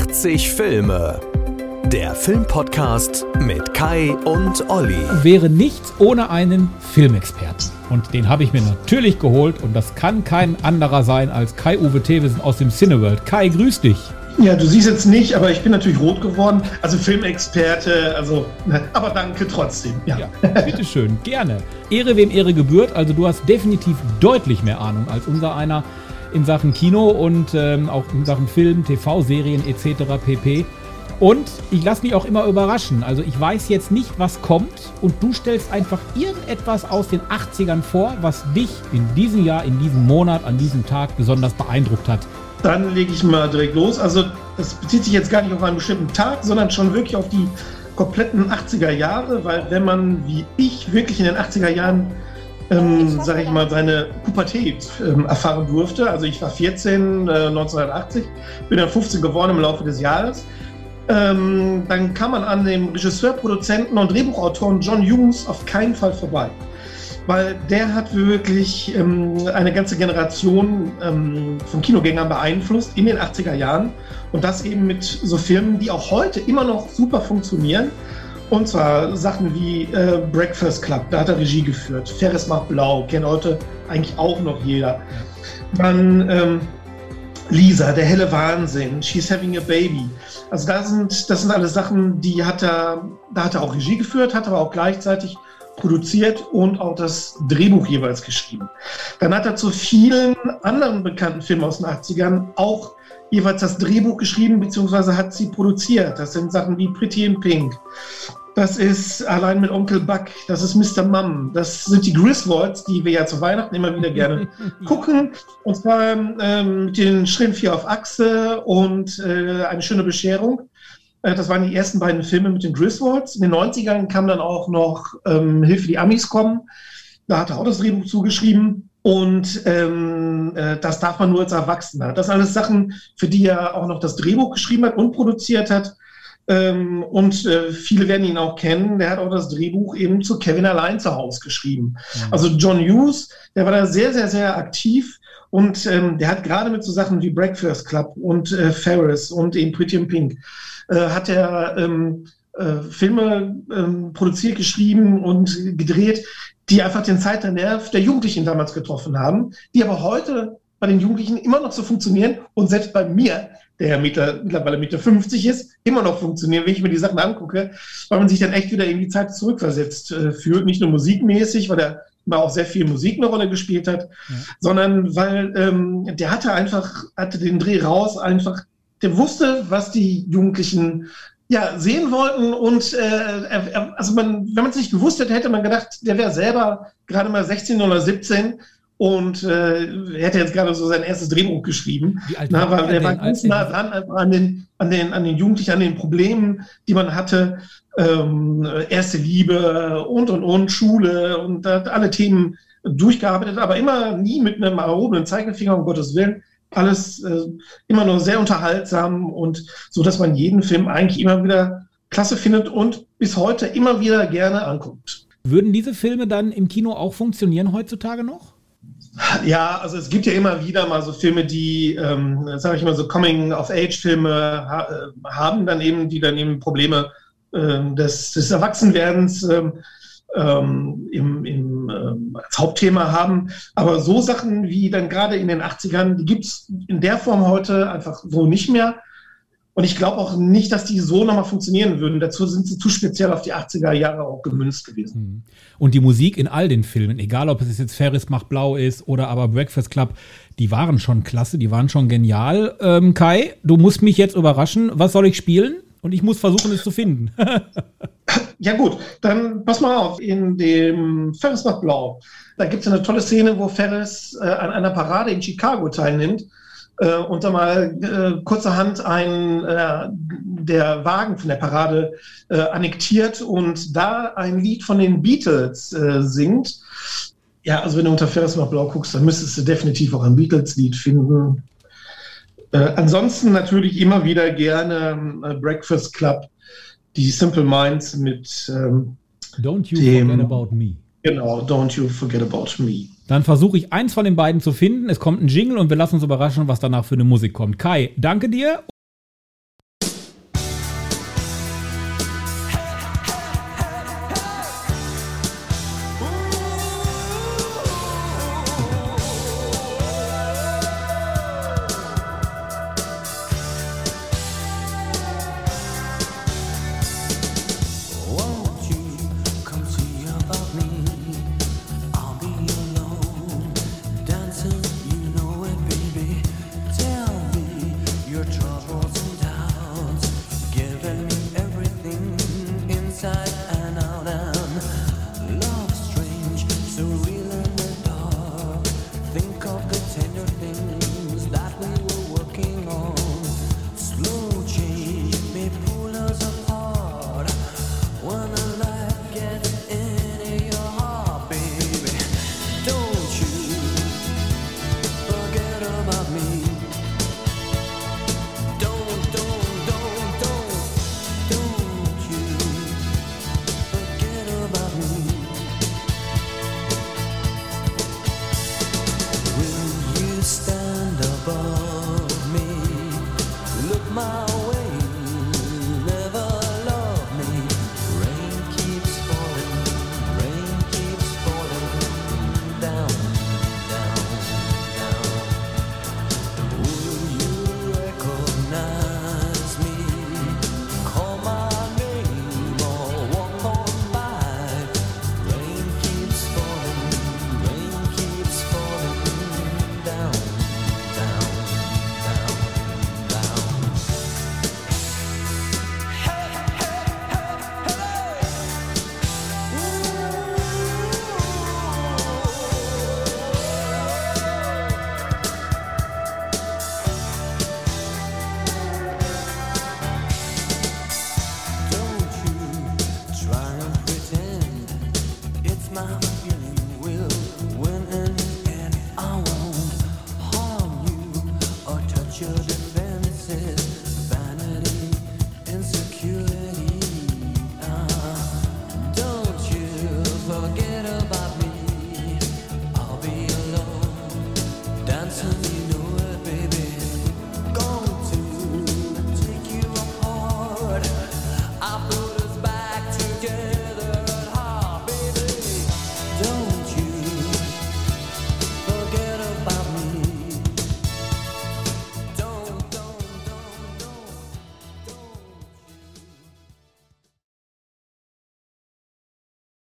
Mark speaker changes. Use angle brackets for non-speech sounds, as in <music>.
Speaker 1: 80 Filme. Der Filmpodcast mit Kai und Olli.
Speaker 2: wäre nichts ohne einen Filmexperten. Und den habe ich mir natürlich geholt und das kann kein anderer sein als Kai-Uwe Thewesen aus dem Cineworld. Kai, grüß dich.
Speaker 3: Ja, du siehst jetzt nicht, aber ich bin natürlich rot geworden. Also Filmexperte, also, ne, aber danke trotzdem. Ja.
Speaker 2: Ja, bitteschön, gerne. Ehre wem Ehre gebührt. Also du hast definitiv deutlich mehr Ahnung als unser einer in Sachen Kino und ähm, auch in Sachen Film, TV-Serien etc. pp. Und ich lasse mich auch immer überraschen. Also ich weiß jetzt nicht, was kommt und du stellst einfach irgendetwas aus den 80ern vor, was dich in diesem Jahr, in diesem Monat, an diesem Tag besonders beeindruckt hat.
Speaker 3: Dann lege ich mal direkt los. Also das bezieht sich jetzt gar nicht auf einen bestimmten Tag, sondern schon wirklich auf die kompletten 80er Jahre, weil wenn man wie ich wirklich in den 80er Jahren ähm, sage ich mal, seine Pubertät ähm, erfahren durfte. Also ich war 14, äh, 1980, bin dann 15 geworden im Laufe des Jahres. Ähm, dann kann man an dem Regisseur, Produzenten und Drehbuchautoren John Hughes auf keinen Fall vorbei. Weil der hat wirklich ähm, eine ganze Generation ähm, von Kinogängern beeinflusst in den 80er Jahren. Und das eben mit so Filmen, die auch heute immer noch super funktionieren. Und zwar Sachen wie äh, Breakfast Club, da hat er Regie geführt. Ferris macht blau, kennt heute eigentlich auch noch jeder. Dann ähm, Lisa, der helle Wahnsinn, She's Having a Baby. Also da sind, das sind alles Sachen, die hat er, da hat er auch Regie geführt, hat aber auch gleichzeitig produziert und auch das Drehbuch jeweils geschrieben. Dann hat er zu vielen anderen bekannten Filmen aus den 80ern auch jeweils das Drehbuch geschrieben, beziehungsweise hat sie produziert. Das sind Sachen wie Pretty in Pink. Das ist allein mit Onkel Buck. Das ist Mr. Mum. Das sind die Griswolds, die wir ja zu Weihnachten immer wieder gerne <laughs> gucken. Und zwar ähm, mit den Schrillen vier auf Achse und äh, eine schöne Bescherung. Äh, das waren die ersten beiden Filme mit den Griswolds. In den 90ern kam dann auch noch ähm, Hilfe, die Amis kommen. Da hat er auch das Drehbuch zugeschrieben. Und ähm, äh, das darf man nur als Erwachsener. Das sind alles Sachen, für die er auch noch das Drehbuch geschrieben hat und produziert hat. Ähm, und äh, viele werden ihn auch kennen. Der hat auch das Drehbuch eben zu Kevin allein zu Hause geschrieben. Mhm. Also John Hughes, der war da sehr, sehr, sehr aktiv. Und ähm, der hat gerade mit so Sachen wie Breakfast Club und äh, Ferris und eben Pretty in Pink, äh, hat er ähm, äh, Filme ähm, produziert, geschrieben und gedreht, die einfach den Zeitnerv der Jugendlichen damals getroffen haben, die aber heute bei den Jugendlichen immer noch so funktionieren und selbst bei mir, der ja Meter, mittlerweile Meter 50 ist, immer noch funktionieren, wenn ich mir die Sachen angucke, weil man sich dann echt wieder in die Zeit zurückversetzt äh, fühlt. Nicht nur musikmäßig, weil da mal auch sehr viel Musik eine Rolle gespielt hat, ja. sondern weil ähm, der hatte einfach, hatte den Dreh raus, einfach, der wusste, was die Jugendlichen ja, sehen wollten und äh, also man, wenn man es nicht gewusst hätte, hätte man gedacht, der wäre selber gerade mal 16 oder 17 und äh, hätte jetzt gerade so sein erstes Drehbuch geschrieben. Na, weil der war ganz nah dran an den, an, den, an den Jugendlichen, an den Problemen, die man hatte. Ähm, erste Liebe und und und Schule und hat alle Themen durchgearbeitet, aber immer nie mit einem erhobenen Zeigefinger, um Gottes Willen. Alles äh, immer nur sehr unterhaltsam und so, dass man jeden Film eigentlich immer wieder klasse findet und bis heute immer wieder gerne anguckt.
Speaker 2: Würden diese Filme dann im Kino auch funktionieren heutzutage noch?
Speaker 3: Ja, also es gibt ja immer wieder mal so Filme, die, ähm, sage ich mal, so Coming-of-Age-Filme ha äh, haben, dann eben, die dann eben Probleme äh, des, des Erwachsenwerdens ähm, ähm, im, im, ähm, als Hauptthema haben. Aber so Sachen wie dann gerade in den 80ern, die gibt es in der Form heute einfach so nicht mehr. Und ich glaube auch nicht, dass die so nochmal funktionieren würden. Dazu sind sie zu speziell auf die 80er Jahre auch gemünzt gewesen.
Speaker 2: Hm. Und die Musik in all den Filmen, egal ob es jetzt Ferris macht blau ist oder aber Breakfast Club, die waren schon klasse, die waren schon genial. Ähm, Kai, du musst mich jetzt überraschen. Was soll ich spielen? Und ich muss versuchen, es zu finden. <laughs>
Speaker 3: ja gut, dann pass mal auf. In dem Ferris macht blau, da gibt es eine tolle Szene, wo Ferris äh, an einer Parade in Chicago teilnimmt äh, und da mal äh, kurzerhand ein, äh, der Wagen von der Parade äh, annektiert und da ein Lied von den Beatles äh, singt. Ja, also wenn du unter Ferris nach Blau guckst, dann müsstest du definitiv auch ein Beatles-Lied finden. Ansonsten natürlich immer wieder gerne Breakfast Club, die Simple Minds mit ähm,
Speaker 2: Don't You dem, Forget About Me.
Speaker 3: Genau, Don't You Forget About Me.
Speaker 2: Dann versuche ich eins von den beiden zu finden. Es kommt ein Jingle und wir lassen uns überraschen, was danach für eine Musik kommt. Kai, danke dir mom.